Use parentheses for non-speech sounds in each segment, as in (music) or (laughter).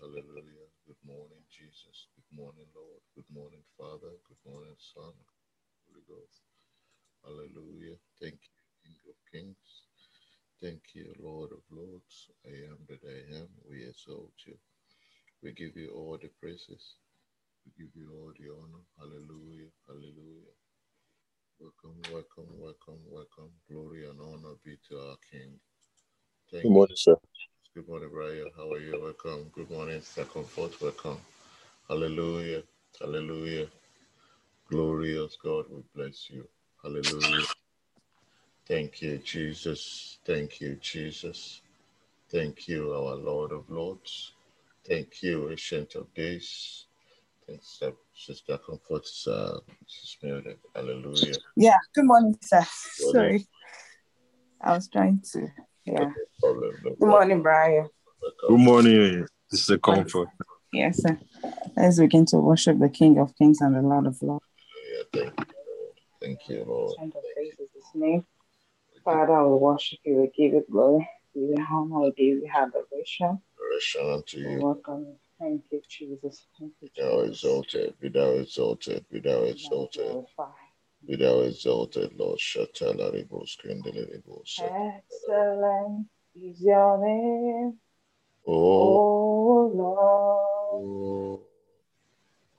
Hallelujah. Good morning, Jesus. Good morning, Lord. Good morning, Father. Good morning, Son. Holy Ghost. Hallelujah. Thank you, King of Kings. Thank you, Lord of Lords. I am that I am. We exalt you. We give you all the praises. We give you all the honor. Hallelujah. Hallelujah. Welcome, welcome, welcome, welcome. Glory and honor be to our King. Thank Good morning, sir. Good morning, Brian. How are you? Welcome. Good morning, Sir Comfort. Welcome. Hallelujah. Hallelujah. Glorious God, we bless you. Hallelujah. Thank you, Jesus. Thank you, Jesus. Thank you, our Lord of Lords. Thank you, Ancient of Days. Thanks, uh, Sister Comfort. Uh, Sister Hallelujah. Yeah, good morning, sir. Good Sorry, I was trying to. Yeah. No problem. No Good morning, Brian. Good morning, Sister Comfort. Yes, sir. Let's begin to worship the King of Kings and the Lord of Lords. Hallelujah. Thank you, Lord. Thank you, Lord. And of praise is His name. Father, we worship you. We give you glory. We give you honor. We give you adoration. Adoration unto you. welcome. Thank you, Jesus. Thank you, Be thou exalted, be thou exalted, be thou Be thou exalted, thou exalted, Lord. Shatalaribos, Kindelibos. Excellent is your name, Oh, Lord.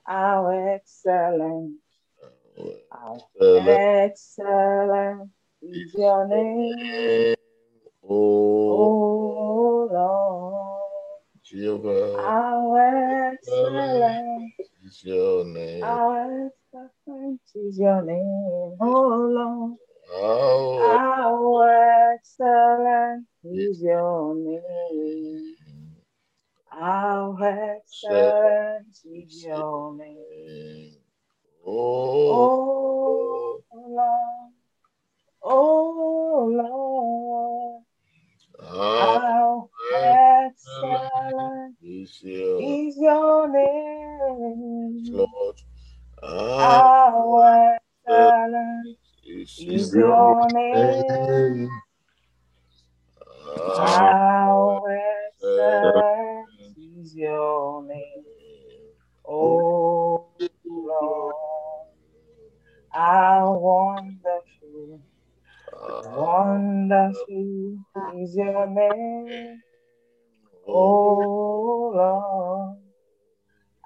How excellent, how excellent oh. excellent is your name, Oh, Lord. Jehovah How excellent, is your name. Is your name, O Lord. How How excellent is your name. How excellent is your name. Oh, Oh Lord, oh Lord, how excellent is your is your name. Lord? How excellent is your name. How excellent is your name. Oh Lord, wonderful is your name. Oh Lord,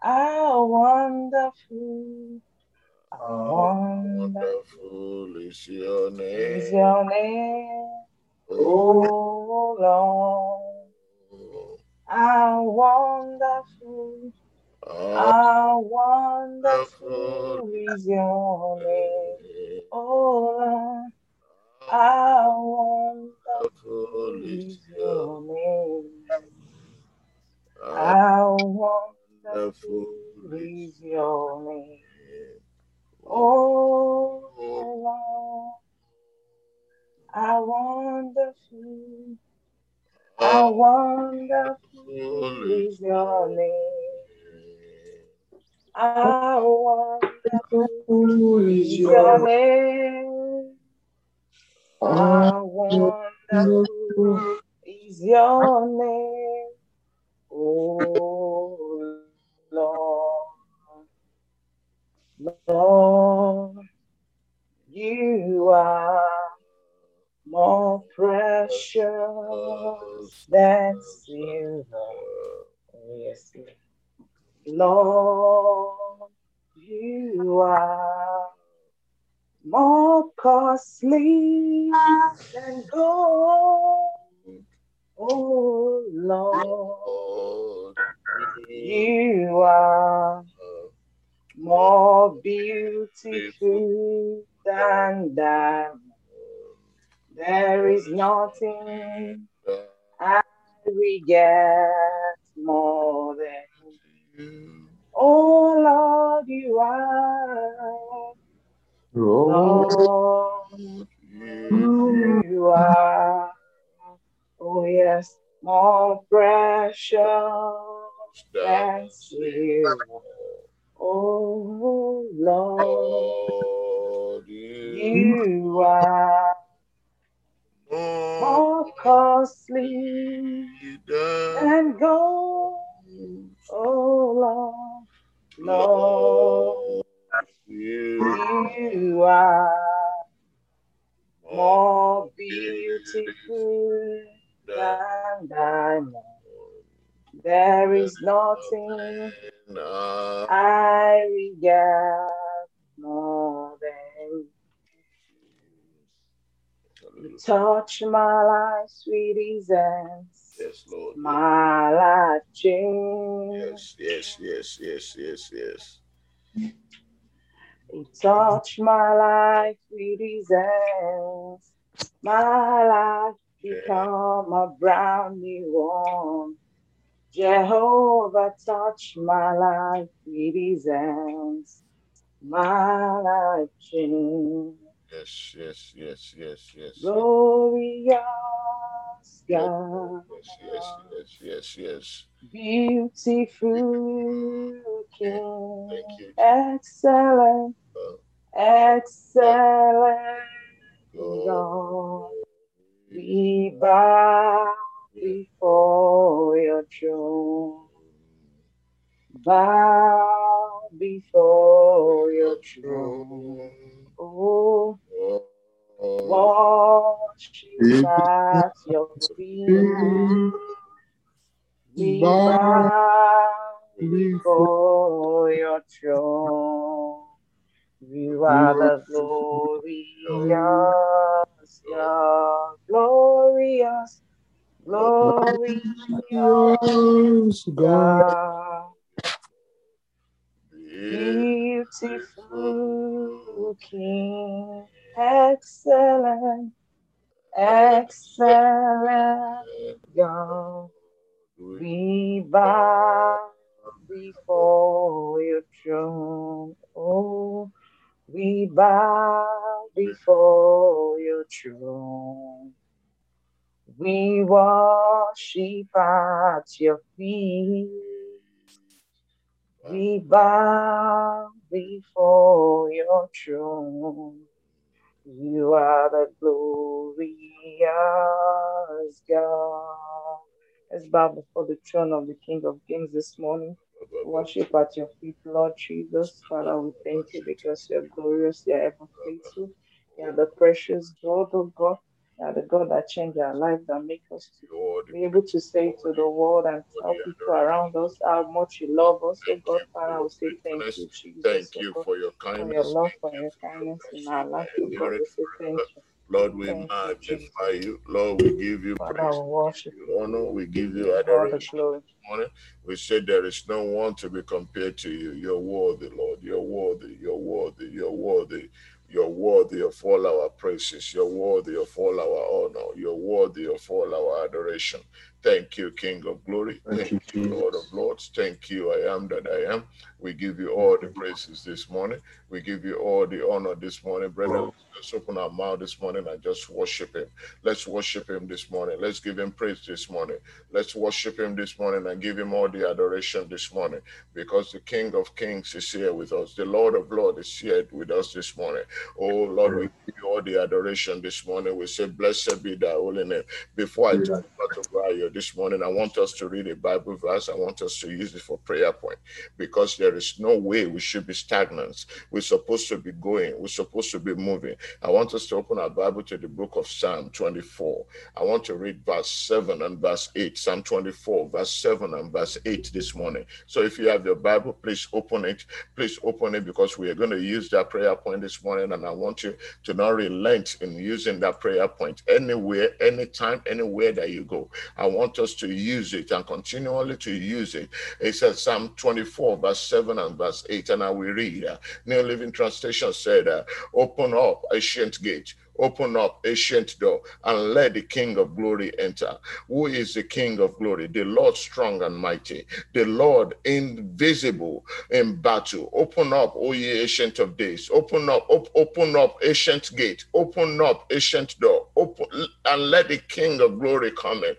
how wonderful, how wonderful is your is name. your name. Oh Lord, how wonderful, how wonderful is your name. Oh Lord, how wonderful is your name. How wonderful is your name. Oh Lord, how wonderful, how wonderful is your name. How wonderful is your name. How wonderful is your name. Oh Lord, you are more precious than silver. Yes, Lord, you are more costly than gold. Oh Lord, you are more beautiful than diamond. There is nothing I regret more than you. Oh Lord, you are. Lord, You you are. Oh yes, more precious than silver. Oh Lord, you are more costly than gold. oh Lord, Lord, you you are more beautiful than diamond. There is nothing I regard more than you. Touch my life, sweet essence. Yes, Lord. My life change. Yes, yes, yes, yes, yes, yes. You touch my life with essence. My life become a brand new one. Jehovah, touch my life with essence. My life change. Yes, yes, yes, yes, yes. Glorious God, yes, yes, yes, yes. yes. beautiful King, Thank you. excellent, Uh, excellent Lord. God. We bow before your throne, bow before your throne. Oh, worship at your feet. We bow before your throne. You are the glorious God, glorious, glorious God, beautiful King, excellent, excellent God. We bow before your throne. Oh, we bow before your throne. We worship at your feet. We bow before your throne. You are the glorious God. Let's bow before the throne of the King of Kings this morning. Worship at your feet, Lord Jesus. Father, we thank you because you're glorious, you're ever faithful. You're the precious God, oh God. You're the God that changed our life, that make us be able to say to the world and tell people around us how much you love us, oh God. Father, we say thank you, Jesus. thank oh you for your for your love, for you your kindness in our life, oh God. We say thank you. Lord, we Thank magnify you. Lord, we give you Father, praise. we worship you. honor. We give you adoration. morning. We said there is no one to be compared to you. You're worthy, Lord. You're worthy. You're worthy. You're worthy. You're worthy of all our praises. You're worthy of all our honor. You're worthy of all our adoration. Thank you, King of Glory. Thank you, Thank you, Lord of Lords. Thank you, I am that I am. We give you all the praises this morning. We give you all the honor this morning, brethren. Let's open our mouth this morning and just worship Him. Let's worship Him this morning. Let's give Him praise this morning. Let's worship Him this morning and give Him all the adoration this morning because the King of Kings is here with us. The Lord of Lords is here with us this morning. Oh, Lord, we give you all the adoration this morning. We say, Blessed be thy holy name. Before I turn over to Brian this morning, I want us to read a Bible verse. I want us to use it for prayer point because there is no way we should be stagnant. We're supposed to be going, we're supposed to be moving. I want us to open our Bible to the book of Psalm 24. I want to read verse 7 and verse 8. Psalm 24, verse 7 and verse 8 this morning. So if you have your Bible, please open it. Please open it because we are going to use that prayer point this morning. And I want you to not relent in using that prayer point anywhere, anytime, anywhere that you go. I want us to use it and continually to use it. It says Psalm 24, verse 7 and verse 8. And I will read. Uh, New Living Translation said, uh, Open up, ancient gate. Open up, ancient door, and let the King of glory enter. Who is the King of glory? The Lord strong and mighty, the Lord invisible in battle. Open up, O ye ancient of days. Open up, op- open up, ancient gate. Open up, ancient door. Open and let the King of glory come in.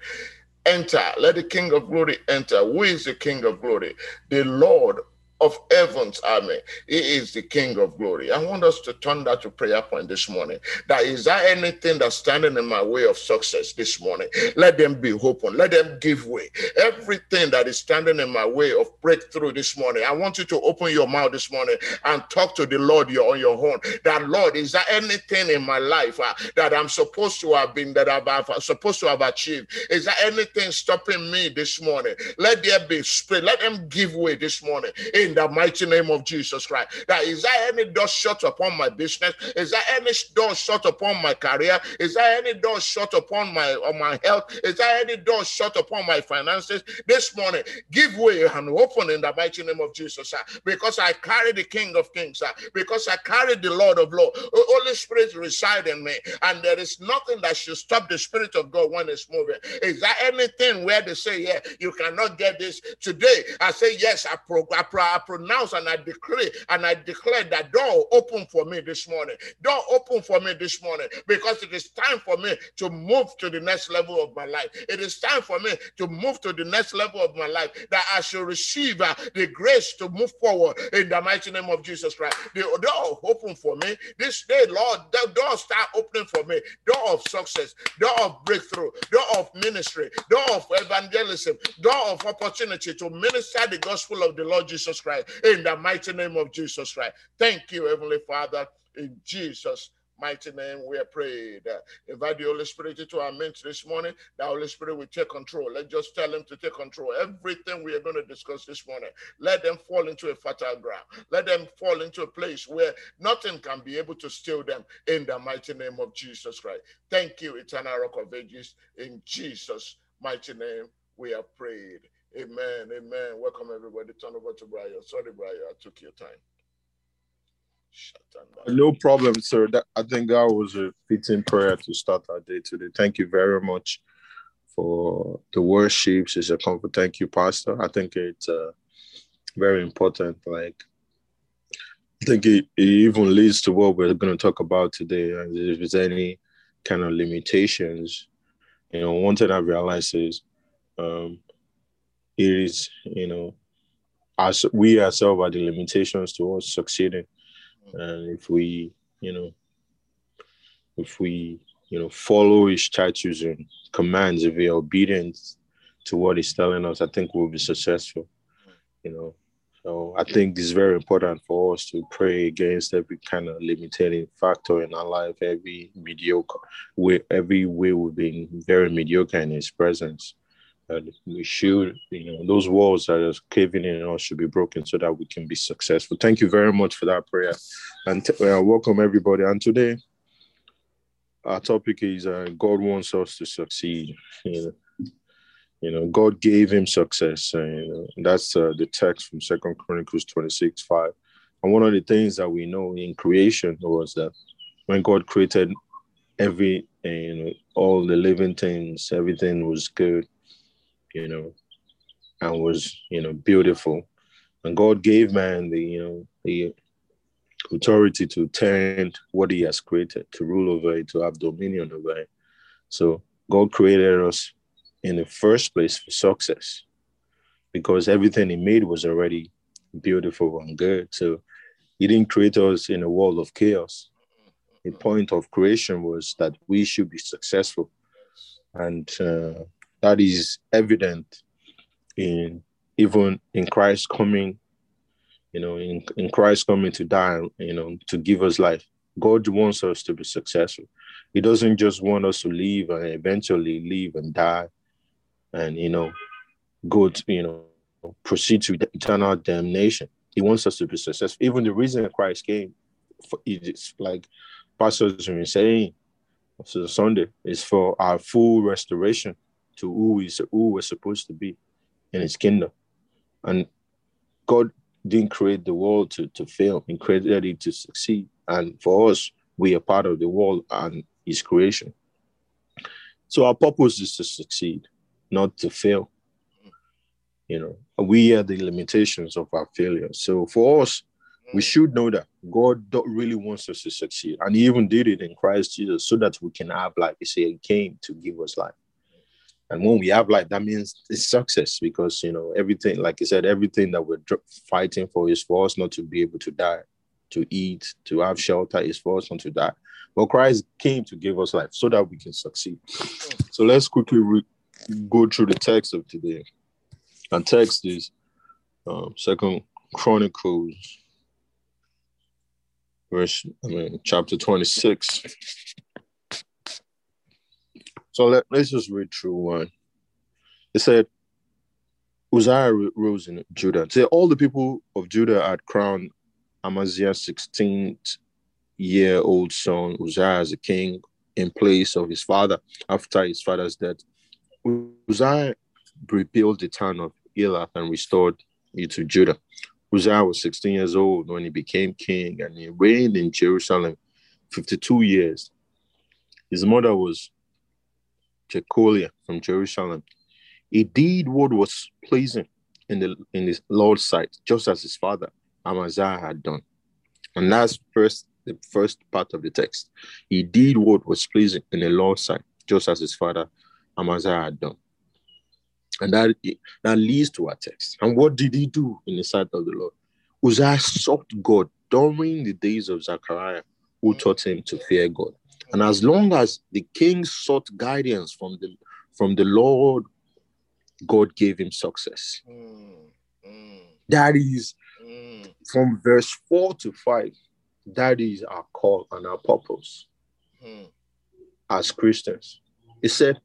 Enter. Let the King of glory enter. Who is the King of glory? The Lord of heaven's army. He is the King of glory. I want us to turn that to prayer point this morning. That is there anything that's standing in my way of success this morning? Let them be open. Let them give way. Everything that is standing in my way of breakthrough this morning, I want you to open your mouth this morning and talk to the Lord. You're on your own. That Lord, is there anything in my life uh, that I'm supposed to have been that I've, supposed to have achieved? Is there anything stopping me this morning? Let there be spirit. Let them give way this morning in the mighty name of Jesus Christ. That is there any door shut upon my business? Is there any door shut upon my career? Is there any door shut upon my on my health? Is there any door shut upon my finances? This morning, give way and open in the mighty name of Jesus. Because I carry the King of Kings, because I carry the Lord of Lords. Holy Spirit reside in me, and there is nothing that should stop the Spirit of God when it's moving. Is there anything where they say, Yeah, you cannot get this today? I say, Yes, I, pro- I, pro- I pronounce and I declare and I declare that door open for me this morning. Door open for me this morning because it is time for me to move to the next level of my life. It is time for me to move to the next level of my life that I should receive uh, the grace to move forward in the mighty name of Jesus Christ. The door open for me this day, Lord. The door start opening for me. Door of success, door of breakthrough, door of ministry, door of evangelism, door of opportunity to minister the gospel of the Lord Jesus Christ in the mighty name of Jesus Christ. Thank you, Heavenly Father, in Jesus' mighty name we are prayed. Uh, invite the Holy Spirit into our midst this morning. The Holy Spirit will take control. Let's just tell him to take control. Everything we are going to discuss this morning, let them fall into a fertile ground. Let them fall into a place where nothing can be able to steal them in the mighty name of Jesus Christ. Thank you, eternal rock of ages. In Jesus' mighty name we have prayed. Amen. Amen. Welcome everybody. Turn over to Brian. Sorry, Brian, I took your time. No problem, sir. That, I think that was a fitting prayer to start our day today. Thank you very much for the worships. It's a comfort. Thank you, Pastor. I think it's uh, very important. Like, I think it, it even leads to what we're going to talk about today. And if there's any kind of limitations, you know, one thing I realized is um, it is, you know, as we ourselves are the limitations to us succeeding. And if we you know if we you know follow his statutes and commands if we are obedient to what he's telling us i think we'll be successful you know. So i think it's very important for us to pray against every kind of limiting factor in our life every mediocre way every way we've been very mediocre in his presence and we should, you know, those walls that are caving in us should be broken so that we can be successful. Thank you very much for that prayer. And t- uh, welcome everybody. And today, our topic is uh, God wants us to succeed. You know, you know God gave him success. And, you know, that's uh, the text from Second Chronicles 26 5. And one of the things that we know in creation was that when God created every, you know, all the living things, everything was good you know, and was, you know, beautiful. And God gave man the, you know, the authority to tend what he has created, to rule over it, to have dominion over it. So God created us in the first place for success because everything he made was already beautiful and good. So he didn't create us in a world of chaos. The point of creation was that we should be successful. And uh, that is evident in even in Christ coming, you know, in, in Christ coming to die, you know, to give us life. God wants us to be successful. He doesn't just want us to live and eventually live and die and, you know, go to, you know, proceed to eternal damnation. He wants us to be successful. Even the reason Christ came, for, it's like pastors have been saying, so Sunday is for our full restoration to who we who we're supposed to be in His kingdom, and God didn't create the world to to fail; He created it to succeed. And for us, we are part of the world and His creation. So our purpose is to succeed, not to fail. You know, we are the limitations of our failure. So for us, we mm. should know that God really wants us to succeed. And He even did it in Christ Jesus so that we can have life. He said He came to give us life And when we have life, that means it's success because you know everything, like I said, everything that we're fighting for is for us not to be able to die, to eat, to have shelter is for us not to die. But Christ came to give us life so that we can succeed. So let's quickly re- go through the text of today. And text is um, Second Chronicles, verse I mean chapter twenty six. So let, let's just read through one. It said, Uzziah rose in Judah. Say all the people of Judah had crowned Amaziah's 16th year old son Uzziah as a king in place of his father after his father's death. Uzziah rebuilt the town of Elath and restored it to Judah. Uzziah was 16 years old when he became king and he reigned in Jerusalem 52 years. His mother was Jecoliah from Jerusalem. He did what was pleasing in the in his Lord's sight, just as his father Amaziah had done. And that's first the first part of the text. He did what was pleasing in the Lord's sight, just as his father Amaziah had done. And that, that leads to our text. And what did he do in the sight of the Lord? Uzziah sought God during the days of Zechariah, who taught him to fear God. And as long as the king sought guidance from the from the Lord, God gave him success. Mm, mm, that is mm. from verse 4 to 5. That is our call and our purpose hmm. as Christians. He said,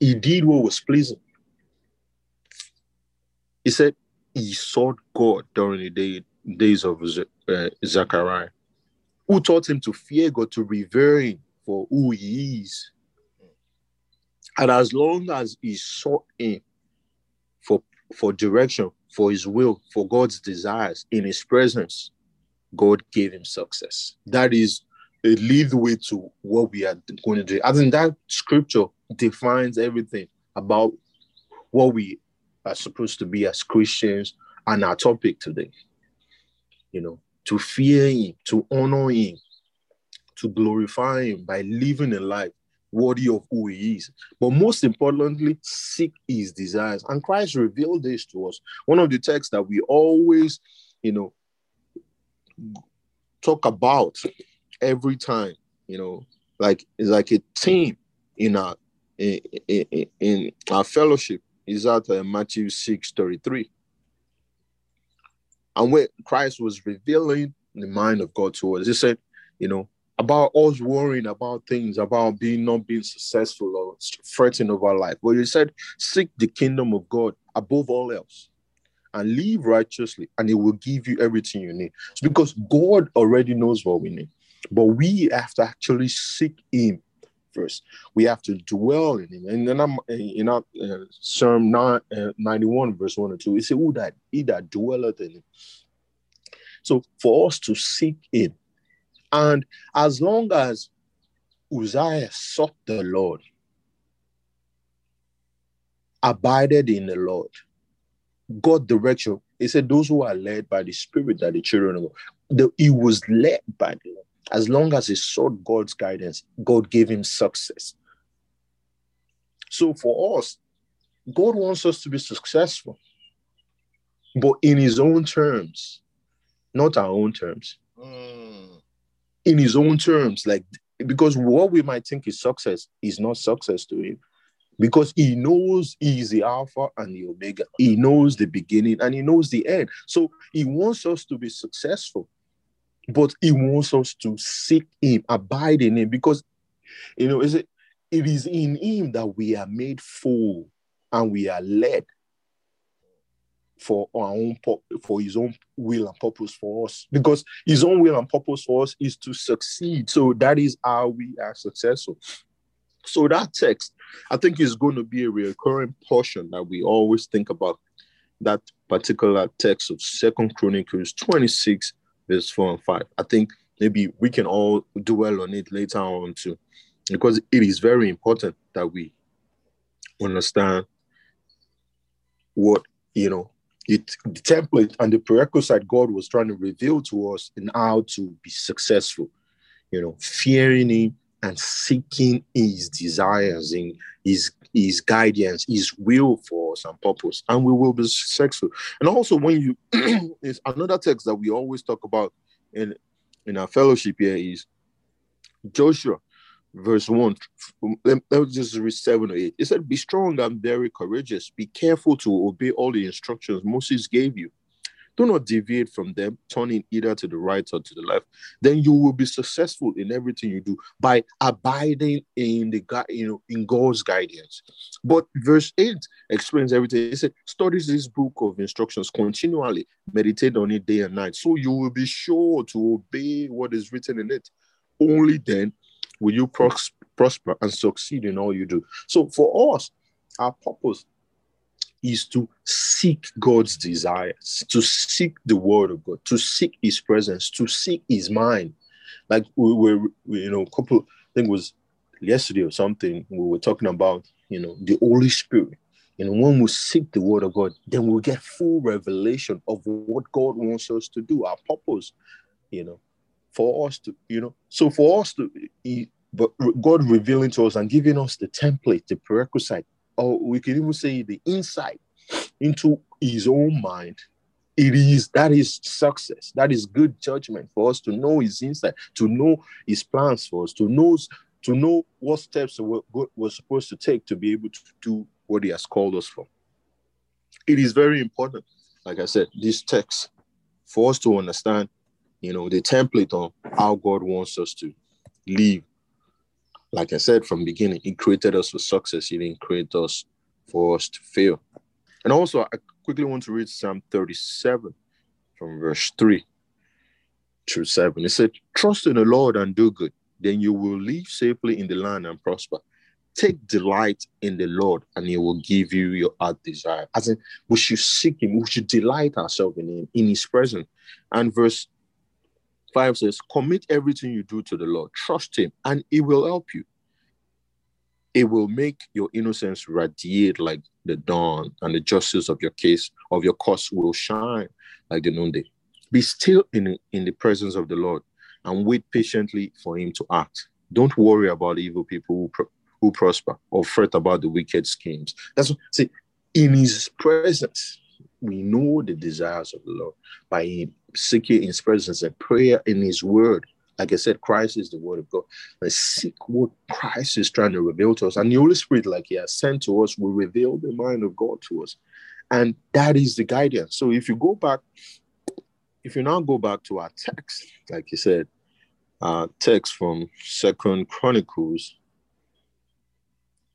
He did what was pleasing. He said, He sought God during the day, days of uh, Zechariah, who taught him to fear God, to revere Him for who He is. And as long as he sought Him for, for direction, for His will, for God's desires in His presence, God gave him success. That is a lead way to what we are going to do. I think that scripture defines everything about what we are supposed to be as Christians and our topic today. You know, to fear him, to honor him, to glorify him by living a life worthy of who he is. But most importantly, seek his desires. And Christ revealed this to us. One of the texts that we always, you know, talk about every time, you know, like it's like a team in our in, in, in our fellowship is at uh, Matthew 6 33. And when Christ was revealing the mind of God to us, he said, you know, about us worrying about things, about being not being successful or fretting over life. But you said, seek the kingdom of God above all else and live righteously, and it will give you everything you need. It's because God already knows what we need, but we have to actually seek Him first. We have to dwell in Him. And then I'm in our uh, Psalm 9, uh, 91, verse 1 and 2, it says, Who that he that dwelleth in Him. So for us to seek Him, and as long as Uzziah sought the Lord, abided in the Lord, God direction. He said, Those who are led by the Spirit are the children of God. The, he was led by the Lord. As long as he sought God's guidance, God gave him success. So for us, God wants us to be successful, but in his own terms, not our own terms. Mm. In his own terms, like because what we might think is success is not success to him. Because he knows he's the alpha and the omega. He knows the beginning and he knows the end. So he wants us to be successful but he wants us to seek him abide in him. Because you know is it it is in him that we are made full and we are led for our own for his own will and purpose for us because his own will and purpose for us is to succeed so that is how we are successful so that text, I think, is going to be a recurring portion that we always think about. That particular text of Second Chronicles 26, verse 4 and 5. I think maybe we can all dwell on it later on too, because it is very important that we understand what you know it the template and the prerequisite God was trying to reveal to us in how to be successful. You know, fearing Him and seeking his desires in his his guidance, his will for us and purpose, and we will be successful. And also, when you (clears throat) is another text that we always talk about in in our fellowship here is Joshua, verse one. Let, me just read seven or eight. It said, "Be strong and very courageous. Be careful to obey all the instructions Moses gave you." Do not deviate from them, turning either to the right or to the left. Then you will be successful in everything you do by abiding in the you know in God's guidance. But verse 8 explains everything. It said, study this book of instructions continually, meditate on it day and night, so you will be sure to obey what is written in it. Only then will you pros- prosper and succeed in all you do. So for us, our purpose is to seek God's desires, to seek the word of God, to seek his presence, to seek his mind. Like we were, we, you know, a couple, I think it was yesterday or something, we were talking about, you know, the Holy Spirit. And when we seek the word of God, then we'll get full revelation of what God wants us to do, our purpose, you know, for us to, you know, so for us to, he, but God revealing to us and giving us the template, the prerequisite or we can even say the insight into his own mind it is that is success. That is good judgment for us to know his insight to know his plans for us to know to know what steps we're, we're supposed to take to be able to do what he has called us for. It is very important like i said this text for us to understand you know the template on how god wants us to live like I said from beginning, He created us for success. He didn't create us for us to fail. And also, I quickly want to read Psalm 37 from verse 3 through 7. It said, Trust in the Lord and do good, then you will live safely in the land and prosper. Take delight in the Lord, and He will give you your heart desire. As in, we should seek Him, we should delight ourselves in Him, in His presence. And verse 5 says, Commit everything you do to the Lord, trust Him, and He will help you. It will make your innocence radiate like the dawn, and the justice of your case, of your cause, will shine like the noonday. Be still in, in the presence of the Lord and wait patiently for Him to act. Don't worry about evil people who, pro- who prosper or fret about the wicked schemes. That's what, see, in His presence, we know the desires of the Lord by seeking His presence and prayer in His Word. Like I said, Christ is the Word of God. Let's seek what Christ is trying to reveal to us. And the Holy Spirit, like He has sent to us, will reveal the mind of God to us. And that is the guidance. So if you go back, if you now go back to our text, like you said, uh, text from Second Chronicles,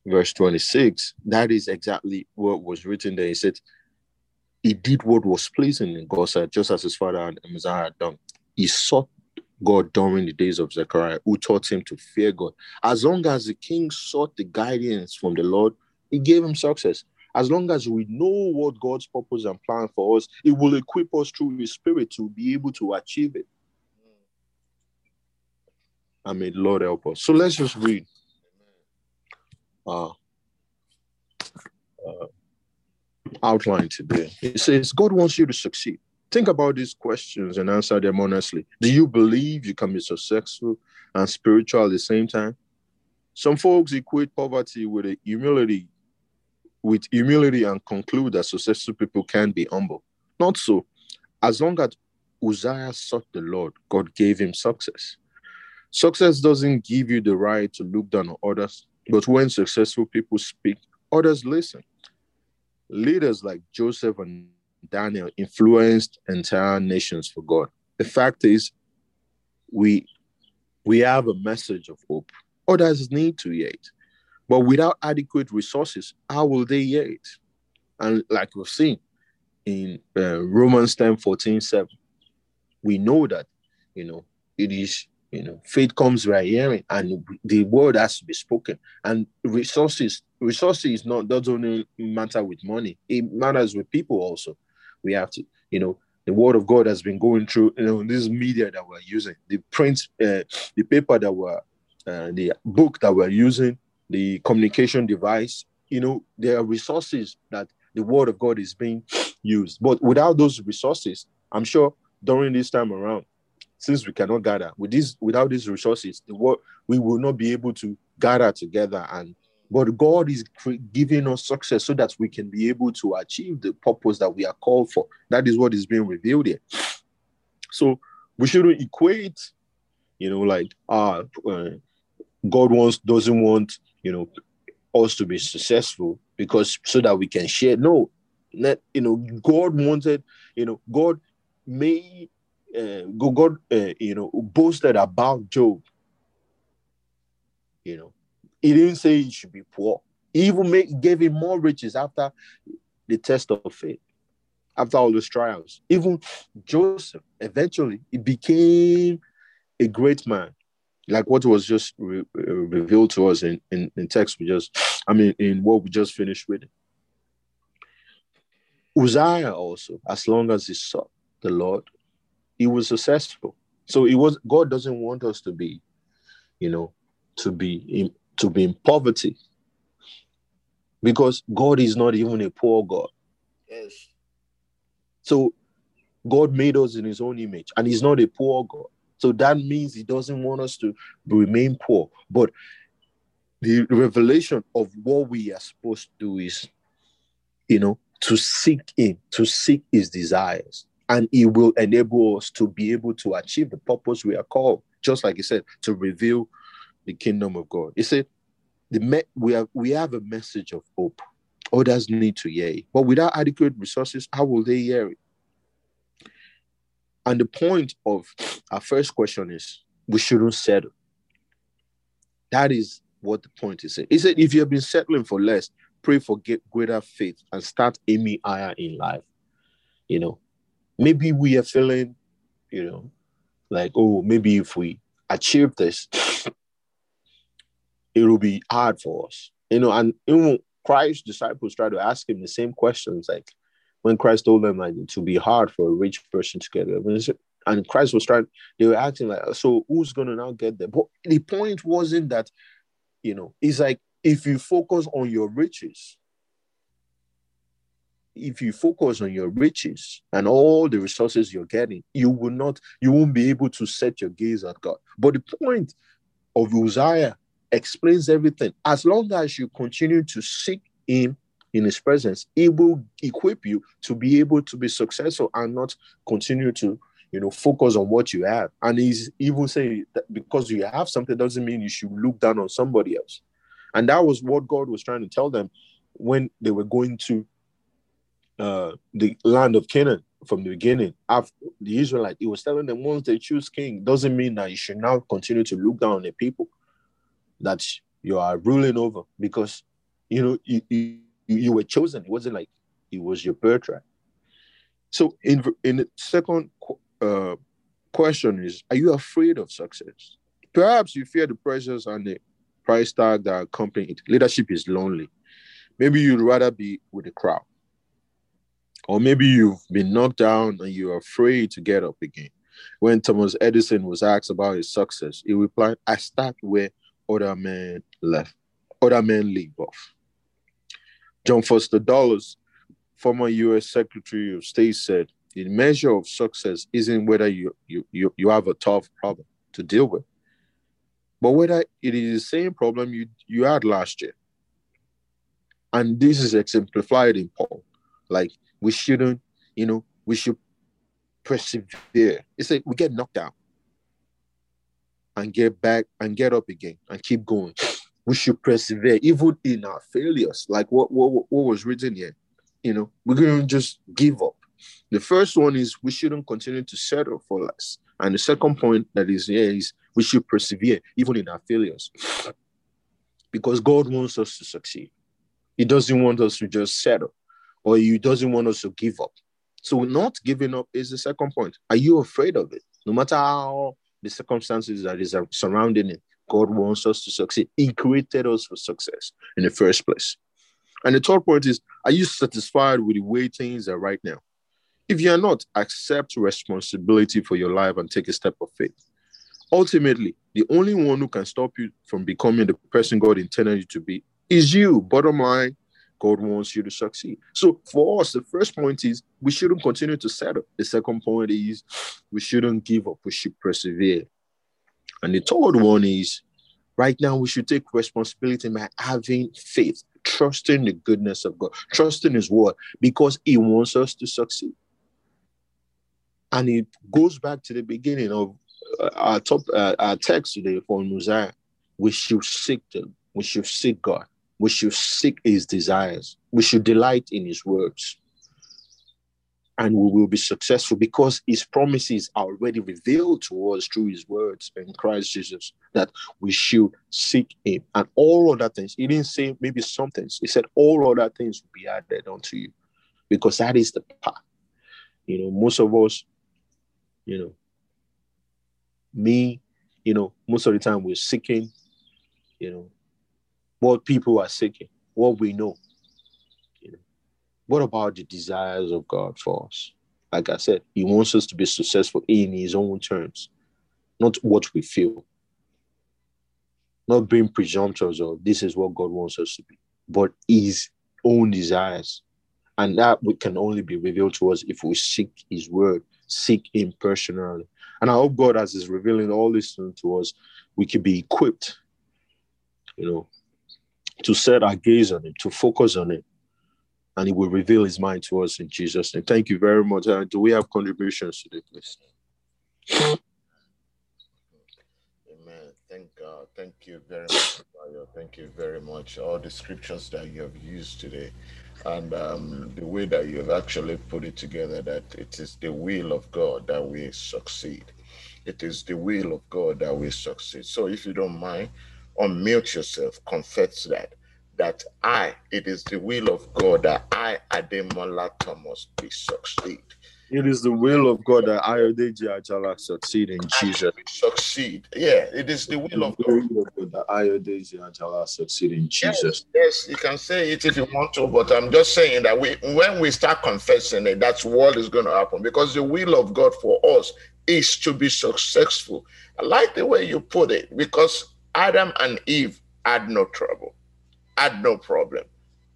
verse 26, that is exactly what was written there. He said, he did what was pleasing in God's sight, just as his father and Messiah had done. He sought God during the days of Zechariah, who taught him to fear God. As long as the king sought the guidance from the Lord, he gave him success. As long as we know what God's purpose and plan for us, it will equip us through his spirit to be able to achieve it. I may Lord help us. So let's just read. Uh, uh, outline today. It says God wants you to succeed. Think about these questions and answer them honestly. Do you believe you can be successful and spiritual at the same time? Some folks equate poverty with humility, with humility and conclude that successful people can be humble. Not so. As long as Uzziah sought the Lord, God gave him success. Success doesn't give you the right to look down on others, but when successful people speak, others listen. Leaders like Joseph and Daniel influenced entire nations for God. The fact is, we we have a message of hope. Others need to hear it. But without adequate resources, how will they hear it? And like we've seen in uh, Romans 10 14 7, we know that, you know, it is you know, faith comes by hearing, and the word has to be spoken. And resources, resources not doesn't only matter with money; it matters with people also. We have to, you know, the word of God has been going through, you know, this media that we're using, the print, uh, the paper that we're, uh, the book that we're using, the communication device. You know, there are resources that the word of God is being used. But without those resources, I'm sure during this time around, since we cannot gather with this without these resources the world we will not be able to gather together and But God is giving us success so that we can be able to achieve the purpose that we are called for. That is what is being revealed here. So we shouldn't equate, you know, like uh, uh God wants doesn't want you know us to be successful because so that we can share. No, not you know, God wanted, you know, God made uh, God, uh, you know, boasted about Job. You know, he didn't say he should be poor. He even make, gave him more riches after the test of faith, after all those trials. Even Joseph, eventually, he became a great man, like what was just re- revealed to us in, in, in text we just, I mean, in what we just finished with. Uzziah also, as long as he sought the Lord, he was successful. So it was God doesn't want us to be, you know, to be in to be in poverty. Because God is not even a poor God. Yes. So God made us in his own image, and he's not a poor God. So that means he doesn't want us to remain poor. But the revelation of what we are supposed to do is, you know, to seek him, to seek his desires. And it will enable us to be able to achieve the purpose we are called, just like he said, to reveal the kingdom of God. He said, the me- we have we have a message of hope. Others need to hear it. But without adequate resources, how will they hear it? And the point of our first question is we shouldn't settle. That is what the point is. He said, if you have been settling for less, pray for greater faith and start aiming higher in life. You know, maybe we are feeling, you know, like, oh, maybe if we achieve this, (sniffs) it will be hard for us. You know, and even Christ's disciples try to ask him the same questions, like when Christ told them like to be hard for a rich person to get it. And Christ was trying, they were asking like, so who's gonna now get there? But the point wasn't that, you know, it's like if you focus on your riches, if you focus on your riches and all the resources you're getting, you will not, you won't be able to set your gaze at God. But the point of Uzziah explains everything. As long as you continue to seek Him in His presence, He will equip you to be able to be successful and not continue to, you know, focus on what you have. And He's even saying that because you have something doesn't mean you should look down on somebody else. And that was what God was trying to tell them when they were going to uh, the land of Canaan from the beginning. After the Israelite, he was telling them once they choose king, doesn't mean that you should now continue to look down on the people that you are ruling over because you know you, you, you were chosen. It wasn't like it was your birthright. So in in the second uh, question is, are you afraid of success? Perhaps you fear the pressures and the price tag that accompany it. Leadership is lonely. Maybe you'd rather be with the crowd. Or maybe you've been knocked down and you're afraid to get up again. When Thomas Edison was asked about his success, he replied, I start where other men left, other men leave off. John Foster Dulles, former U.S. Secretary of State, said, "The measure of success isn't whether you, you, you, you have a tough problem to deal with, but whether it is the same problem you, you had last year. And this is exemplified in Paul. Like, we shouldn't, you know, we should persevere. It's like we get knocked down and get back and get up again and keep going. (sniffs) We should persevere even in our failures, like what, what, what was written here. You know, we're going to just give up. The first one is we shouldn't continue to settle for less. And the second point that is here is we should persevere even in our failures. (sniffs) Because God wants us to succeed. He doesn't want us to just settle or He doesn't want us to give up. So, not giving up is the second point. Are you afraid of it? No matter how the circumstances that is surrounding it. God wants us to succeed. He created us for success in the first place. And the third point is Are you satisfied with the way things are right now? If you are not, accept responsibility for your life and take a step of faith. Ultimately, the only one who can stop you from becoming the person God intended you to be is you. Bottom line, God wants you to succeed. So for us, the first point is we shouldn't continue to settle. The second point is we shouldn't give up. We should persevere. And the third one is Right now, we should take responsibility by having faith, trusting the goodness of God, trusting His word, because He wants us to succeed. And it goes back to the beginning of uh, our top uh, our text today for Mosiah. We should seek them. We should seek God. We should seek His desires. We should delight in His words and we will be successful because his promises are already revealed to us through his words in Christ Jesus that we should seek him and all other things. He didn't say maybe some things, he said all other things will be added unto you because that is the path. You know, most of us, you know, me, you know, most of the time we're seeking, you know, what people are seeking, what we know what about the desires of God for us? Like I said, He wants us to be successful in His own terms, not what we feel. Not being presumptuous of this is what God wants us to be, but His own desires. And that we can only be revealed to us if we seek His word, seek Him personally. And I hope God, as He's revealing all this to us, we can be equipped, you know, to set our gaze on Him, to focus on Him, and he will reveal his mind to us in Jesus' name. Thank you very much. Uh, do we have contributions today, please? Amen. Thank God. Thank you very much, Mario. Thank you very much. All the scriptures that you have used today and um, the way that you have actually put it together that it is the will of God that we succeed. It is the will of God that we succeed. So if you don't mind, unmute yourself, confess that that I, it is the will of God that I, Ademola Thomas, be succeed. It is the will of God that Ayodeji Ajala succeed in Jesus. Succeed. Yeah, it is the will of God. that Ayodeji Ajala succeed in Jesus. Yes, yes, you can say it if you want to, but I'm just saying that we when we start confessing it, that's what is going to happen because the will of God for us is to be successful. I like the way you put it because Adam and Eve had no trouble had no problem,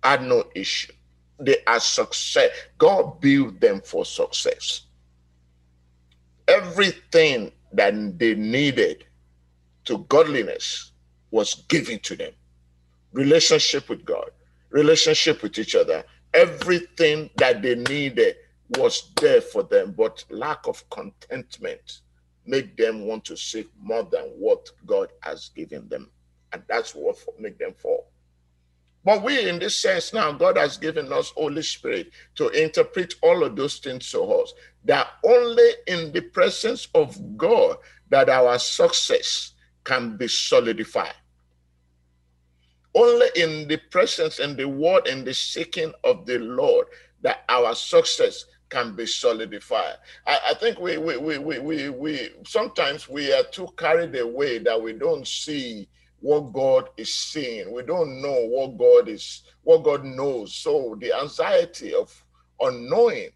had no issue. They are success. God built them for success. Everything that they needed to godliness was given to them. Relationship with God, relationship with each other, everything that they needed was there for them, but lack of contentment made them want to seek more than what God has given them. And that's what make them fall. But we, in this sense, now God has given us Holy Spirit to interpret all of those things to us. That only in the presence of God that our success can be solidified. Only in the presence and the word and the seeking of the Lord that our success can be solidified. I, I think we, we, we, we, we, we sometimes we are too carried away that we don't see what God is seeing. We don't know what God is, what God knows. So the anxiety of unknowing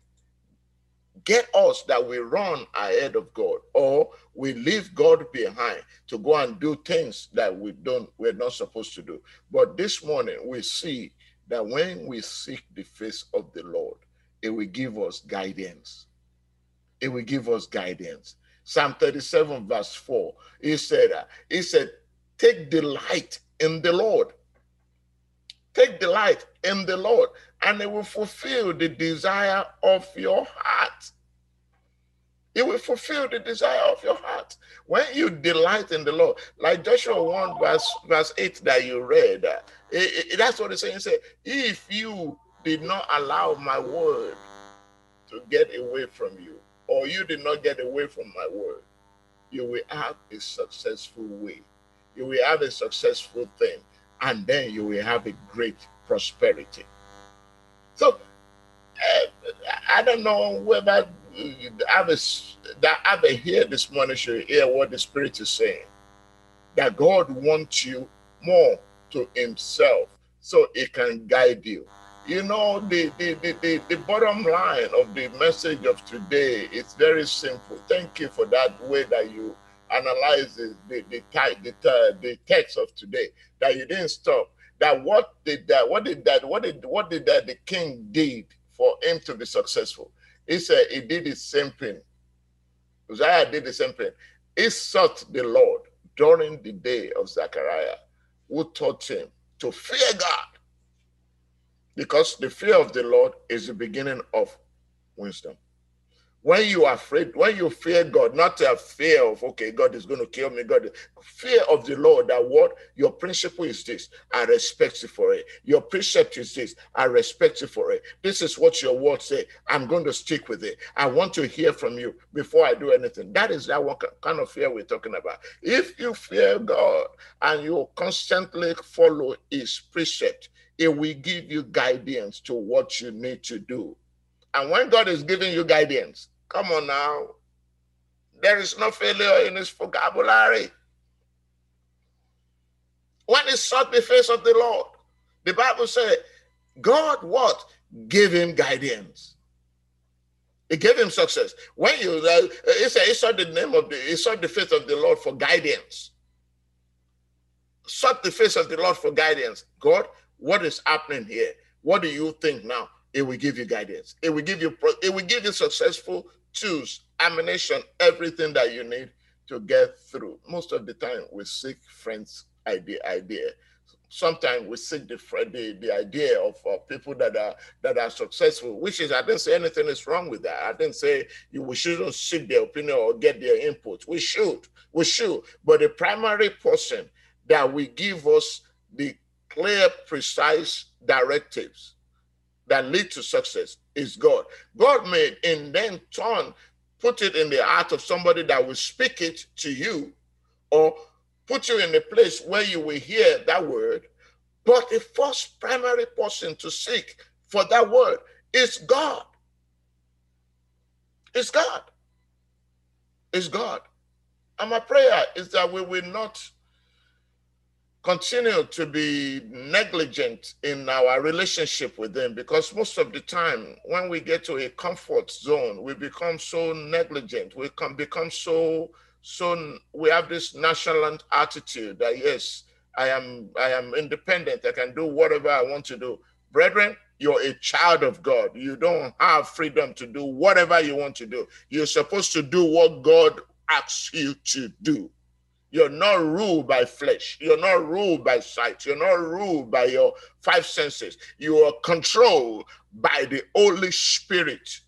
get us that we run ahead of God or we leave God behind to go and do things that we don't we're not supposed to do. But this morning we see that when we seek the face of the Lord, it will give us guidance. It will give us guidance. Psalm 37, verse 4. He said, He said, Take delight in the Lord. Take delight in the Lord, and it will fulfill the desire of your heart. It will fulfill the desire of your heart. When you delight in the Lord, like Joshua 1, verse, verse 8 that you read, uh, it, it, that's what it's saying. It said, if you did not allow my word to get away from you, or you did not get away from my word, you will have a successful way you will have a successful thing, and then you will have a great prosperity. So, uh, I don't know whether have a, that a here this morning should hear what the Spirit is saying. That God wants you more to Himself so He can guide you. You know, the, the, the, the, bottom line of the message of today is very simple. Thank you for that way that you analyze the the, the, the, the text of today that you didn't stop that what did that what did that what did what did that the king did for him to be successful he said he did the same thing Uzziah did the same thing he sought the lord during the day of Zechariah who taught him to fear God. Because the fear of the Lord is the beginning of wisdom when you are afraid, when you fear God, not a fear of, okay, God is going to kill me, God, fear of the Lord, that what your principle is this, I respect you for it. Your precept is this, I respect you for it. This is what your word say. I'm going to stick with it. I want to hear from you before I do anything. That is that what kind of fear we're talking about. If you fear God and you constantly follow his precept, it will give you guidance to what you need to do and when God is giving you guidance, come on now, there is no failure in his vocabulary. When he sought the face of the Lord, the Bible said, God what? Gave him guidance. It gave him success. When you, uh, he said, he sought the name of the, he sought the face of the Lord for guidance. Sought the face of the Lord for guidance. God, what is happening here? What do you think now? it will give you guidance. It will give you it will give you successful tools, ammunition, everything that you need to get through. Most of the time, we seek friends' idea. idea. Sometimes we seek the the, the idea of uh, people that are that are successful. Which is, I didn't say anything is wrong with that. I didn't say you we shouldn't seek their opinion or get their input. We should, we should. But the primary person that will give us the clear, precise directives that lead to success is God. God may in then turn put it in the heart of somebody that will speak it to you or put you in a place where you will hear that word. But the first primary person to seek for that word is God. It's God. It's God. And my prayer is that we will not continue to be negligent in our relationship with them because most of the time when we get to a comfort zone we become so negligent. We can become so so we have this nonchalant attitude that yes i am i am independent. I can do whatever i want to do. Brethren you're a child of god. You don't have freedom to do whatever you want to do. You're supposed to do what god asks you to do you're not ruled by flesh. You're not ruled by sight. You're not ruled by your five senses. You are controlled by the Holy Spirit.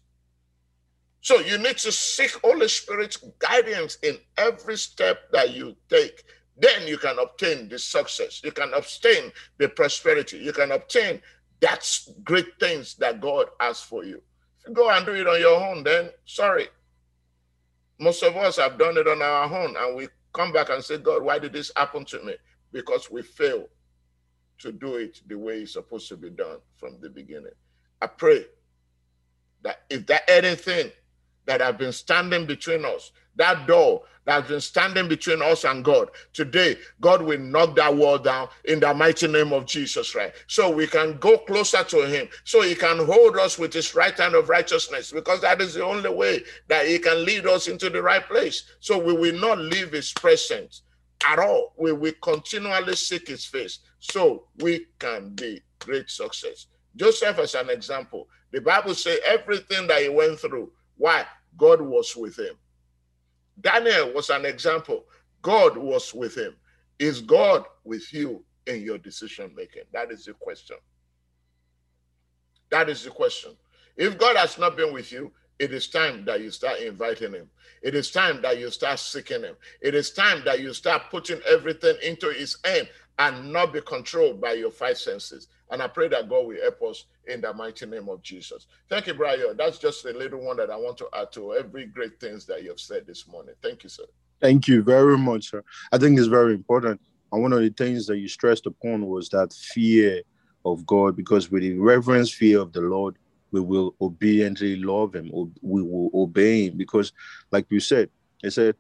So you need to seek Holy Spirit's guidance in every step that you take. Then you can obtain the success. You can obtain the prosperity. You can obtain that great things that God has for you. If you go and do it on your own, then sorry. Most of us have done it on our own and we come back and say, God, why did this happen to me? Because we fail to do it the way it's supposed to be done from the beginning. I pray that if there anything that have been standing between us, that door that's been standing between us and God. Today, God will knock that wall down in the mighty name of Jesus Right, So we can go closer to Him, so He can hold us with His right hand of righteousness, because that is the only way that He can lead us into the right place. So we will not leave His presence at all. We will continually seek His face, so we can be great success. Joseph, as an example, the Bible says everything that he went through, why? God was with him. Daniel was an example. God was with him. Is God with you in your decision making? That is the question. That is the question. If God has not been with you, it is time that you start inviting him. It is time that you start seeking him. It is time that you start putting everything into his hand and not be controlled by your five senses. And I pray that God will help us in the mighty name of Jesus. Thank you, Brian. That's just a little one that I want to add to every great things that you have said this morning. Thank you, sir. Thank you very much, sir. I think it's very important. And one of the things that you stressed upon was that fear of God, because with the reverence fear of the Lord, we will obediently love him, we will obey him. Because, like you said, it said,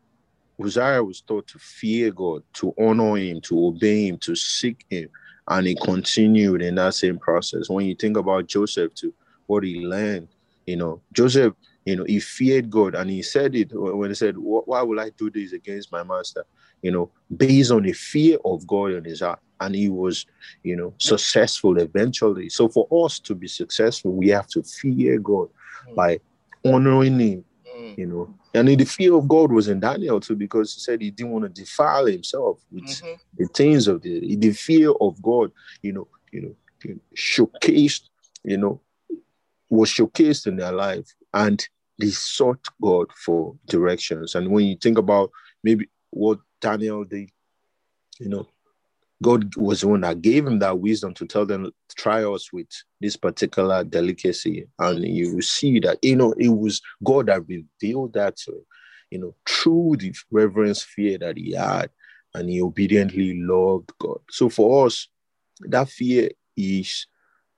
Uzziah was taught to fear God, to honor him, to obey him, to seek him and he continued in that same process. When you think about Joseph to what he learned, you know, Joseph, you know, he feared God and he said it when he said, Why will I do this against my master? You know, based on the fear of God in his heart. And he was, you know, successful eventually. So for us to be successful, we have to fear God mm. by honoring him, mm. mm. you know. And the fear of God was in Daniel too, because he said he didn't want to defile himself with mm-hmm. the things of the the fear of God, you know, you know, showcased, you know, was showcased in their life, and they sought God for directions. And when you think about maybe what Daniel did, you know, God was the one that gave him that wisdom to tell them, try us with this particular delicacy. And you will see that, you know, it was God that revealed that to him, you know, through the reverence fear that he had, and he obediently loved God. So for us, that fear is,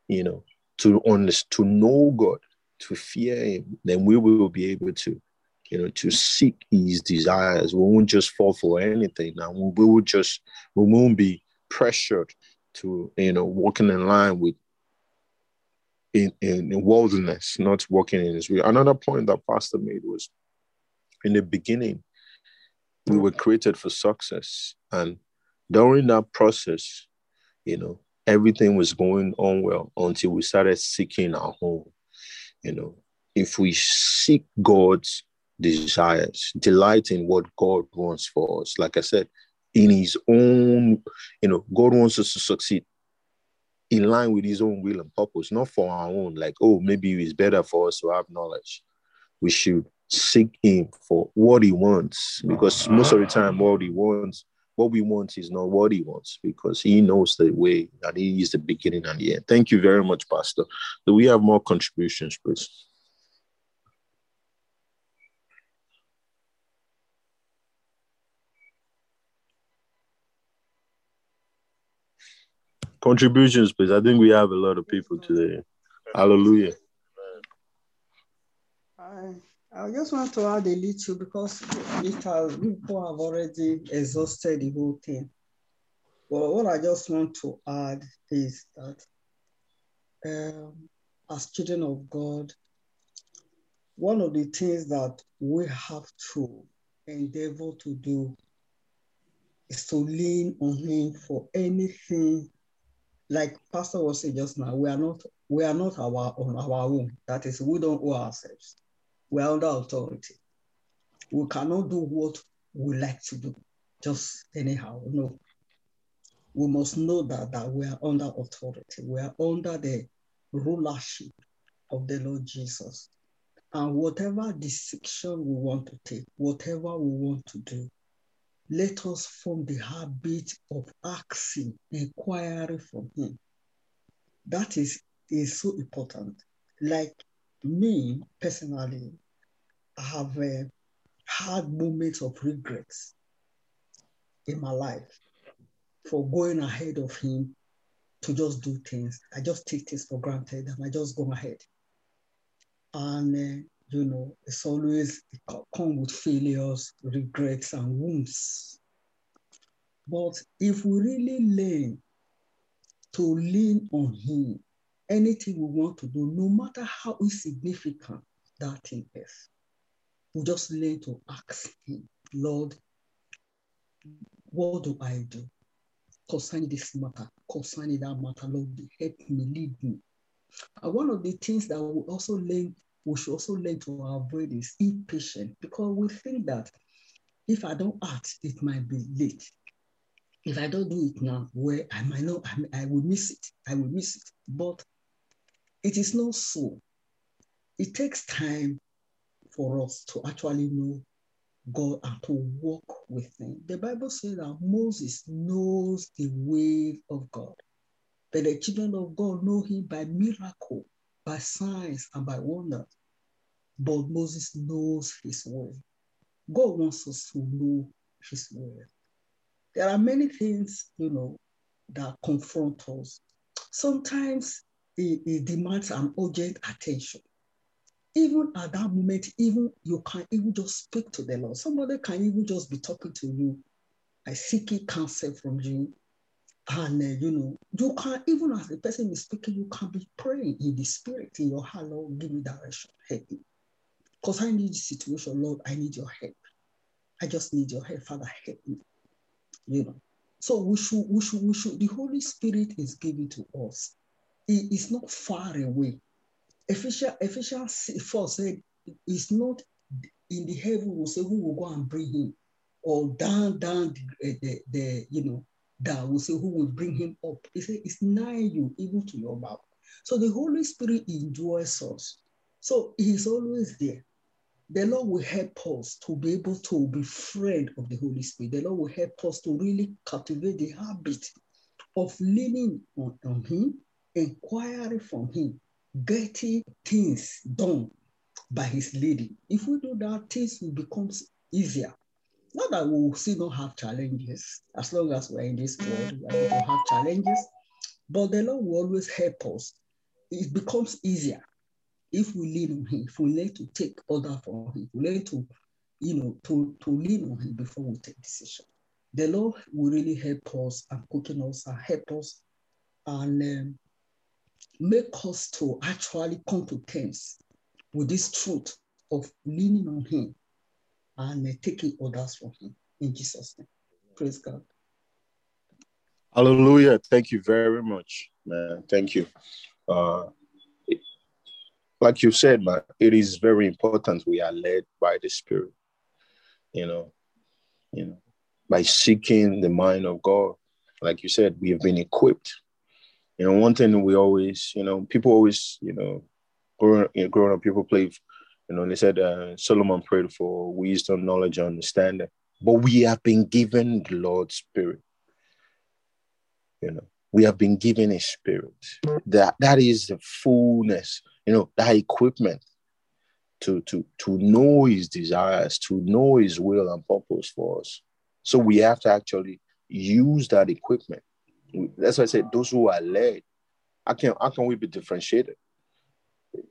you know, to honest, to know God, to fear him, then we will be able to you know, to seek his desires. We won't just fall for anything. And we will just, we won't be pressured to you know walking in line with in, in, in worldliness, not walking in his will. Another point that Pastor made was in the beginning, we were created for success. And during that process, you know, everything was going on well until we started seeking our home. You know, if we seek God's desires, delight in what God wants for us, like I said, in his own, you know, God wants us to succeed in line with his own will and purpose, not for our own, like, oh, maybe it's better for us to have knowledge. We should seek him for what he wants because uh-huh. most of the time, what he wants, what we want is not what he wants because he knows the way that he is the beginning and the end. Thank you very much, Pastor. Do we have more contributions, please? Contributions, please. I think we have a lot of people today. Hallelujah. I, I just want to add a little because it has, people have already exhausted the whole thing. But what I just want to add is that um, as children of God, one of the things that we have to endeavor to do is to lean on Him for anything like Pastor was saying just now, we are not we are not our on our own. That is, we don't owe ourselves. We are under authority. We cannot do what we like to do, just anyhow. No. We must know that, that we are under authority. We are under the rulership of the Lord Jesus. And whatever decision we want to take, whatever we want to do, let us form the habit of asking, inquiry from Him. That is, is so important. Like me personally, I have uh, had moments of regrets in my life for going ahead of Him to just do things. I just take things for granted and I just go ahead. And uh, you know, it's always it come with failures, regrets, and wounds. But if we really learn to lean on Him, anything we want to do, no matter how insignificant that thing is, we just learn to ask Him, Lord, what do I do concerning this matter, concerning that matter? Lord, help me, lead me. And one of the things that we also learn we should also learn to avoid is impatient because we think that if I don't act, it might be late. If I don't do it now, where I might not, I, I will miss it. I will miss it. But it is not so. It takes time for us to actually know God and to walk with Him. The Bible says that Moses knows the way of God, but the children of God know Him by miracle by signs and by wonders. But Moses knows his word. God wants us to know his word. There are many things, you know, that confront us. Sometimes it, it demands an urgent attention. Even at that moment, even you can even just speak to the Lord. Somebody can even just be talking to you, I seeking counsel from you, and uh, you know, you can even as the person is speaking, you can be praying in the spirit in your heart, Lord, give me direction, help me. Because I need the situation, Lord, I need your help. I just need your help, Father, help me. You know. So we should, we should, we should, the Holy Spirit is given to us. It is not far away. Ephesians, Ephesians 4 said, it's not, in the heaven will say, who will go and bring him? Or down, down the, the, the you know, down will say, who will bring him up? He said, it's nigh you, even to your mouth. So the Holy Spirit endures us. So he's always there. The Lord will help us to be able to be friend of the Holy Spirit. The Lord will help us to really cultivate the habit of leaning on, on him, inquiring from him, getting things done by his leading. If we do that, things will become easier. Not that we will still not have challenges. As long as we're in this world, we are going to have challenges. But the Lord will always help us. It becomes easier if we lean on him, if we learn to take order from him, we learn to, you know, to, to lean on him before we take decision. The Lord will really help us and quicken us and help us and um, make us to actually come to terms with this truth of leaning on him and uh, taking orders from him in Jesus' name. Praise God. Hallelujah. Thank you very much, man. Thank you. Uh, like you said, man, it is very important we are led by the Spirit. You know, you know, by seeking the mind of God. Like you said, we have been equipped. You know, one thing we always, you know, people always, you know, growing, growing up, people play, you know, they said uh, Solomon prayed for wisdom, knowledge, understanding. But we have been given the Lord's Spirit. You know, we have been given a spirit. That that is the fullness, you know, that equipment to to to know his desires, to know his will and purpose for us. So we have to actually use that equipment. That's why I said those who are led. How can how can we be differentiated?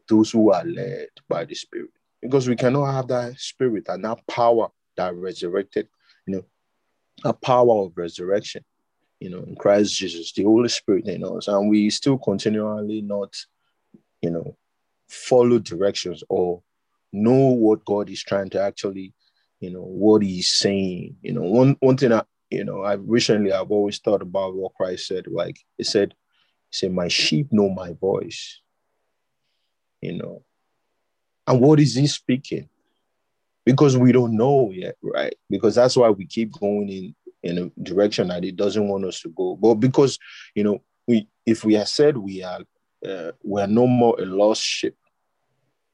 Those who are led by the Spirit, because we cannot have that spirit and that power that resurrected, you know, a power of resurrection, you know, in Christ Jesus, the Holy Spirit in us, and we still continually not, you know, follow directions or know what God is trying to actually you know what he's saying. You know one one thing i you know i recently i've always thought about what christ said. Like he said he said my sheep know my voice you know and what is he speaking because we don't know yet right because that's why we keep going in in a direction that it doesn't want us to go but because you know we if we have said we are uh, we are no more a lost sheep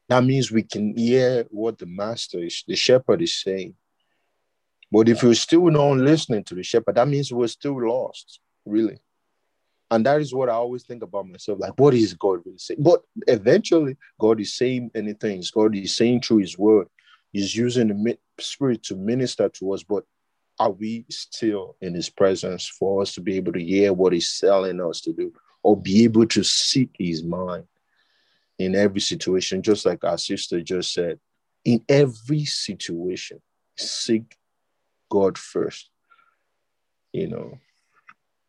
that means we can hear what the master is, the shepherd is saying. But if we're still not listening to the shepherd, that means we're still lost, really. And that is what I always think about myself. Like, what is God really saying? But eventually, God is saying many things. God is saying through his word. He's using the spirit to minister to us. But are we still in his presence for us to be able to hear what he's telling us to do or be able to seek his mind? in every situation, just like our sister just said, in every situation, seek God first. You know,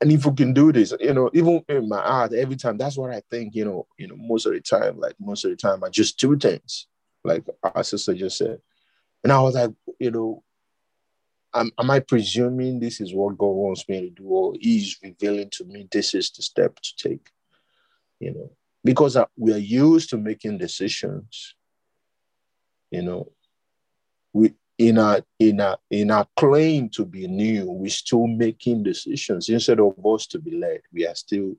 and if we can do this, you know, even in my heart, every time, that's what I think. You know, you know, most of the time, like most of the time, I just do things, like our sister just said, and I was like, you know, am, am I presuming this is what God wants me to do, or He's revealing to me this is the step to take? You know, because uh, we are used to making decisions you know we in our in our in our claim to be new we're still making decisions instead of us to be led we are still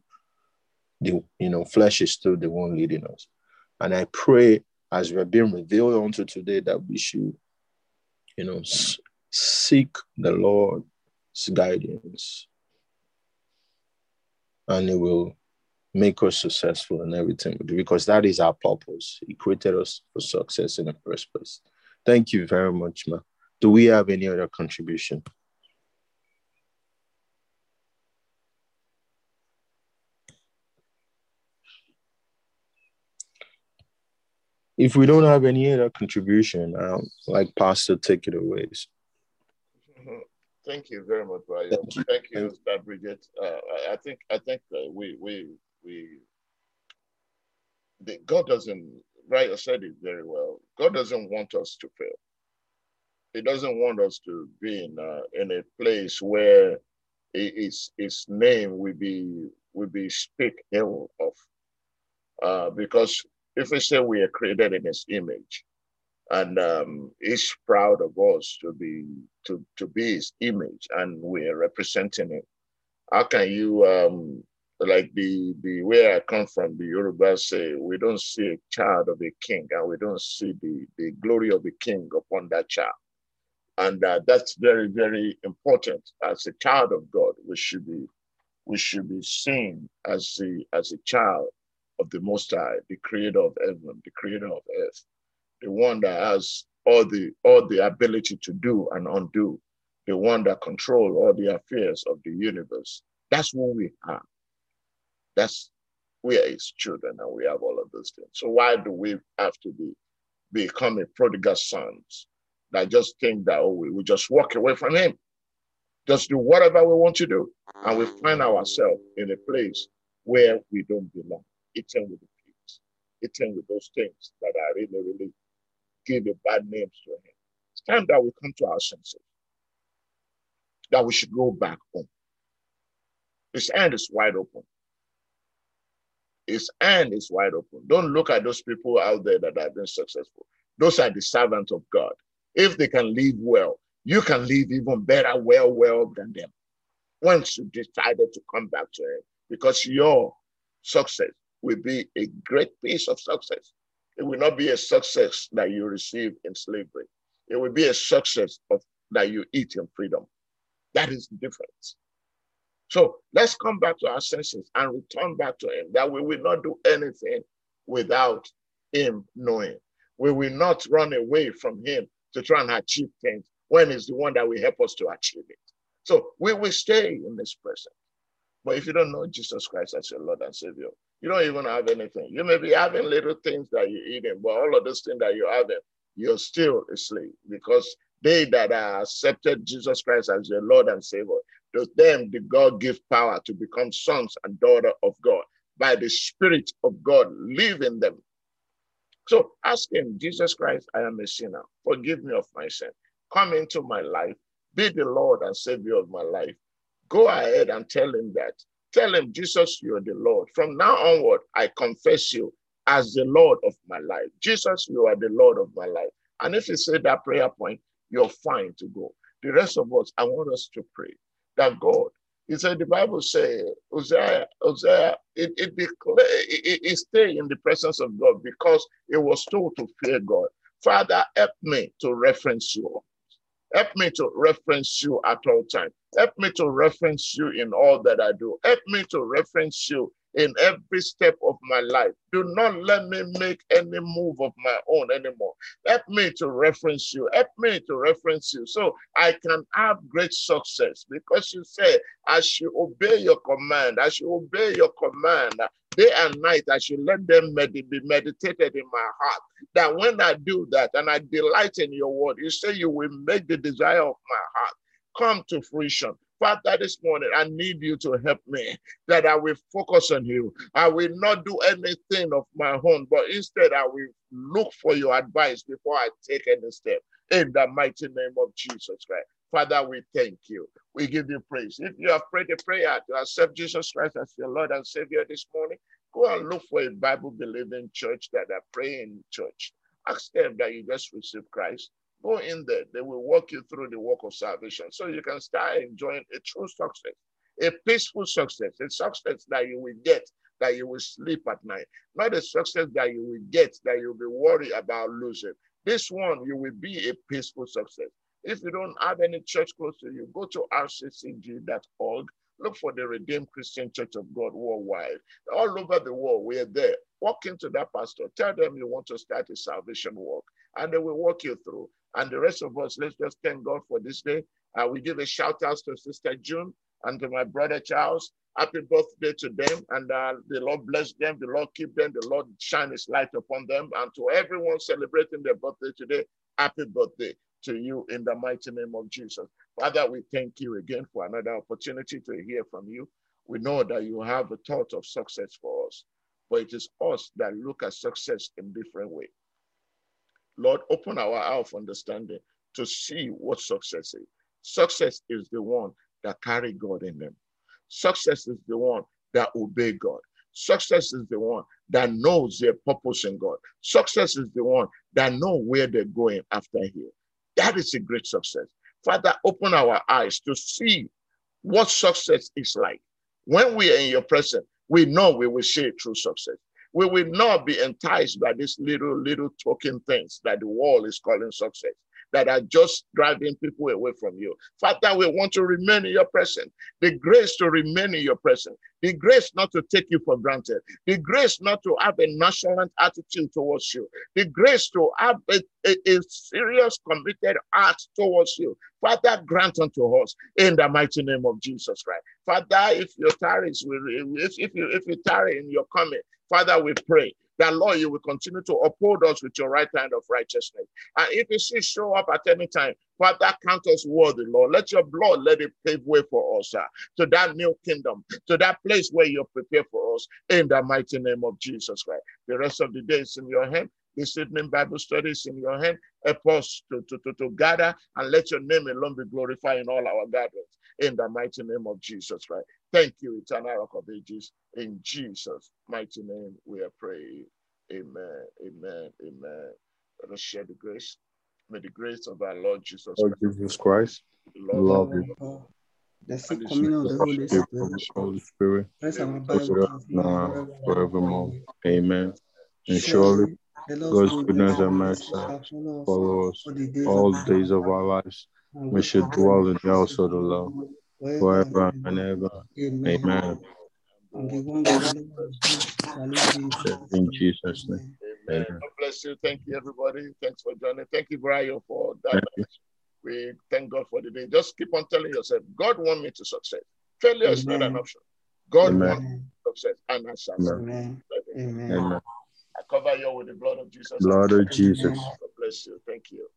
the you know flesh is still the one leading us and i pray as we're being revealed unto today that we should you know seek the lord's guidance and it will make us successful in everything because that is our purpose. He created us for success in the first place. Thank you very much, ma. Do we have any other contribution? If we don't have any other contribution, um, like Pastor, take it away. (laughs) Thank you very much, Brian. Thank you, Thank you Bridget. Uh, I think I think we we we the, God doesn't Raya said it very well. God doesn't want us to fail. He doesn't want us to be in uh, in a place where his his name will be will be speak ill of. Uh, because if we say we are created in his image, and um, he's proud of us to be to to be his image, and we're representing him. How can you um, like the the where I come from, the Yoruba say we don't see a child of a king, and we don't see the the glory of the king upon that child, and uh, that's very very important. As a child of God, we should be we should be seen as the as a child of the Most High, the Creator of heaven, the Creator of earth, the one that has all the all the ability to do and undo, the one that control all the affairs of the universe. That's who we are. That's we are his children and we have all of those things. So why do we have to be become a prodigal sons that just think that oh we, we just walk away from him? Just do whatever we want to do. And we find ourselves in a place where we don't belong, eating with the pigs, eating with those things that are really, really give a bad names to him. It's time that we come to our senses, that we should go back home. His hand is wide open. His hand is wide open. Don't look at those people out there that have been successful. Those are the servants of God. If they can live well, you can live even better, well, well than them. Once you decided to come back to Him, because your success will be a great piece of success. It will not be a success that you receive in slavery. It will be a success of that you eat in freedom. That is the difference. So let's come back to our senses and return back to Him. That we will not do anything without Him knowing. We will not run away from Him to try and achieve things when He's the one that will help us to achieve it. So we will stay in this present. But if you don't know Jesus Christ as your Lord and Savior, you don't even have anything. You may be having little things that you're eating, but all of those things that you're having, you're still a slave because they that are accepted Jesus Christ as your Lord and Savior, to them the God give power to become sons and daughter of God by the Spirit of God live in them. So ask him, Jesus Christ, I am a sinner. Forgive me of my sin. Come into my life. Be the Lord and Savior of my life. Go ahead and tell him that. Tell him, Jesus, you are the Lord. From now onward, I confess you as the Lord of my life. Jesus, you are the Lord of my life. And if you say that prayer point, you're fine to go. The rest of us, I want us to pray God, he said, the Bible says, Uzziah, Uzziah, it, it it, it stay in the presence of God because it was told to fear God. Father, help me to reference you. Help me to reference you at all times. Help me to reference you in all that I do. Help me to reference you in every step of my life. Do not let me make any move of my own anymore. Help me to reference you. Help me to reference you so I can have great success because you say, I should obey your command. I should obey your command. Day and night, I should let them med- be meditated in my heart. That when I do that and I delight in your word, you say you will make the desire of my heart come to fruition. Father, this morning, I need you to help me that I will focus on you. I will not do anything of my own, but instead, I will look for your advice before I take any step. In the mighty name of Jesus Christ. Father, we thank you. We give you praise. If you have prayed a prayer to accept Jesus Christ as your Lord and Savior this morning, go and look for a Bible believing church that are praying church. Ask them that you just received Christ Go in there. They will walk you through the work of salvation so you can start enjoying a true success, a peaceful success, a success that you will get, that you will sleep at night, not a success that you will get, that you'll be worried about losing. This one, you will be a peaceful success. If you don't have any church close to you, go to rccg.org. Look for the Redeemed Christian Church of God worldwide. All over the world, we are there. Walk into that pastor. Tell them you want to start a salvation walk, and they will walk you through. And the rest of us, let's just thank God for this day. Uh, we give a shout out to Sister June and to my brother Charles. Happy birthday to them. And uh, the Lord bless them. The Lord keep them. The Lord shine his light upon them. And to everyone celebrating their birthday today, happy birthday to you in the mighty name of Jesus. Father, we thank you again for another opportunity to hear from you. We know that you have a thought of success for us, but it is us that look at success in different way. Lord, open our eye of understanding to see what success is. Success is the one that carry God in them. Success is the one that obey God. Success is the one that knows their purpose in God. Success is the one that know where they're going after here. That is a great success. Father, open our eyes to see what success is like. When we are in your presence, we know we will share true success. We will not be enticed by these little, little token things that the world is calling success that are just driving people away from you. Father, we want to remain in your presence. The grace to remain in your presence. The grace not to take you for granted. The grace not to have a nonchalant attitude towards you. The grace to have a, a, a serious, committed heart towards you. Father, grant unto us in the mighty name of Jesus Christ. Father, if you tarry, if, if you if you tarry in your coming, Father, we pray that Lord, you will continue to uphold us with your right hand of righteousness. And if you see show up at any time, Father, count us worthy, Lord. Let your blood let it pave way for us uh, to that new kingdom, to that place where you're prepared for us in the mighty name of Jesus Christ. The rest of the day is in your hand. This evening Bible studies in your hand. Help us to, to, to, to gather and let your name alone be glorified in all our gatherings in the mighty name of Jesus Christ. Thank you, eternal rock of ages. In Jesus' mighty name, we are praying. Amen. Amen. Amen. Let us share the grace. May the grace of our Lord Jesus Lord Christ, Jesus Christ, the love you. God, The And sweet the communion of the Holy Fellowship of Spirit, the Holy Spirit, rest and Amen. abide with with us us now, now forevermore. Amen. And surely the Lord's God's goodness and mercy shall follow us follow us all the days all of the days of our lives. and We should dwell in the house of the Lord forever forever and ever. Amen. Amen. And the one with the Lord shall live in Jesus' name. Amen. Amen. Amen. God bless you. Thank you, everybody. Thanks for joining. Thank you, Brian, for that. Thank. We thank God for the day. Just keep on telling yourself, God want me to succeed. Failure is not an option. God Amen. wants success, and I shall Amen. Amen. Amen. Amen. I cover you with the blood of Jesus. Blood of Jesus. God bless you. Thank you.